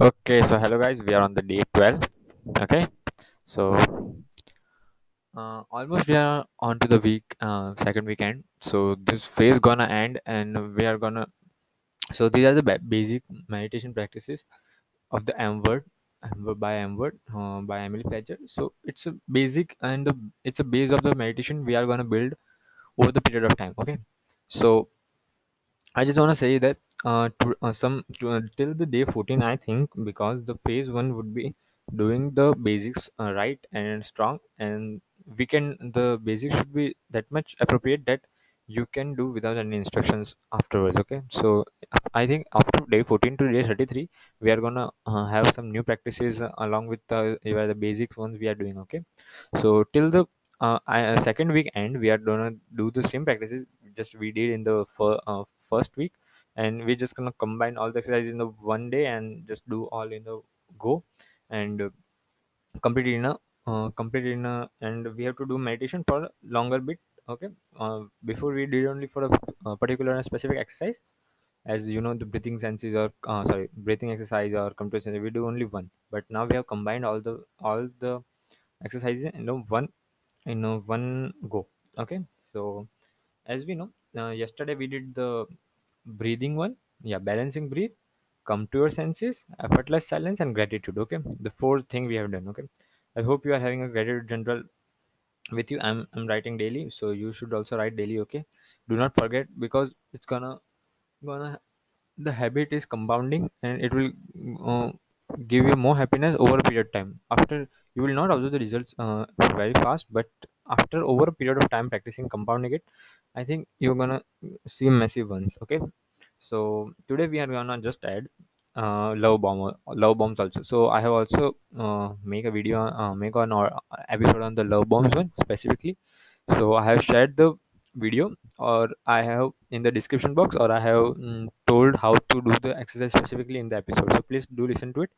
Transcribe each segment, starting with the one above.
Okay, so hello guys, we are on the day 12. Okay, so uh, almost we are on to the week, uh, second weekend. So this phase gonna end, and we are gonna. So these are the basic meditation practices of the M word, by M word uh, by Emily Fletcher. So it's a basic and the it's a base of the meditation we are gonna build over the period of time. Okay, so I just want to say that uh, to, uh, some to, uh, till the day 14, I think because the phase one would be doing the basics uh, right and strong, and we can the basics should be that much appropriate that you can do without any instructions afterwards. Okay, so I think after day 14 to day 33, we are gonna uh, have some new practices uh, along with the uh, the basics ones we are doing. Okay, so till the uh, I, uh, second week end, we are gonna do the same practices just we did in the fir- uh, first week and we're just gonna combine all the exercises in the one day and just do all in the go. And uh, complete in a uh, complete in a and we have to do meditation for a longer bit okay? Uh, before we did only for a uh, particular and specific exercise. As you know the breathing senses or uh, sorry breathing exercise or sense we do only one. But now we have combined all the all the exercises in a one in a one go okay? So as we know uh, yesterday we did the breathing one yeah balancing breathe come to your senses effortless silence and gratitude okay? The fourth thing we have done okay? I hope you are having a gratitude general with you. I'm i'm writing daily so you should also write daily okay? Do not forget because it's gonna gonna the habit is compounding and it will uh, give you more happiness over a period of time. After you will not observe the results uh, very fast but after over a period of time practicing compounding it i think you're gonna see massive ones okay? So today we are gonna just add uh, love bomb love bombs also. So i have also uh, make a video uh, make an or episode on the love bombs one specifically. So i have shared the video or i have in the description box or i have mm, told how to do the exercise specifically in the episode. So please do listen to it.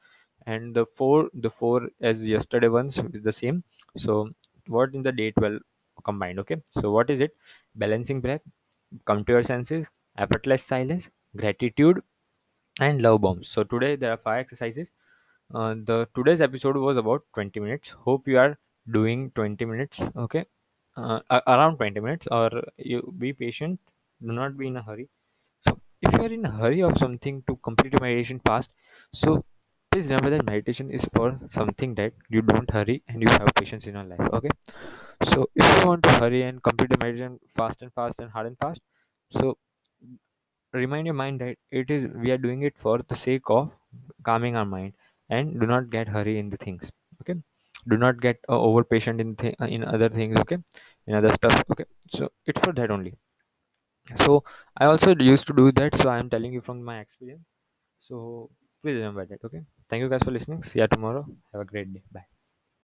And the four the four as yesterday ones is the same. So what in the day 12 combined okay? So what is it? Balancing breath come to your senses effortless silence gratitude and love bombs. So today there are five exercises. Uh, the today's episode was about 20 minutes. Hope you are doing 20 minutes okay? Uh, around 20 minutes or you be patient. Do not be in a hurry. So if you are in a hurry of something to complete your meditation fast so please remember that meditation is for something that you don't hurry and you have patience in your life okay? So if you want to hurry and complete the meditation fast and fast and hard and fast so remind your mind that it is we are doing it for the sake of calming our mind and do not get hurry in the things okay? Do not get uh, over patient in th- in other things okay? In other stuff okay? So it's for that only. So i also used to do that so i am telling you from my experience. So please remember that okay? Thank you guys for listening. See you tomorrow. Have a great day. Bye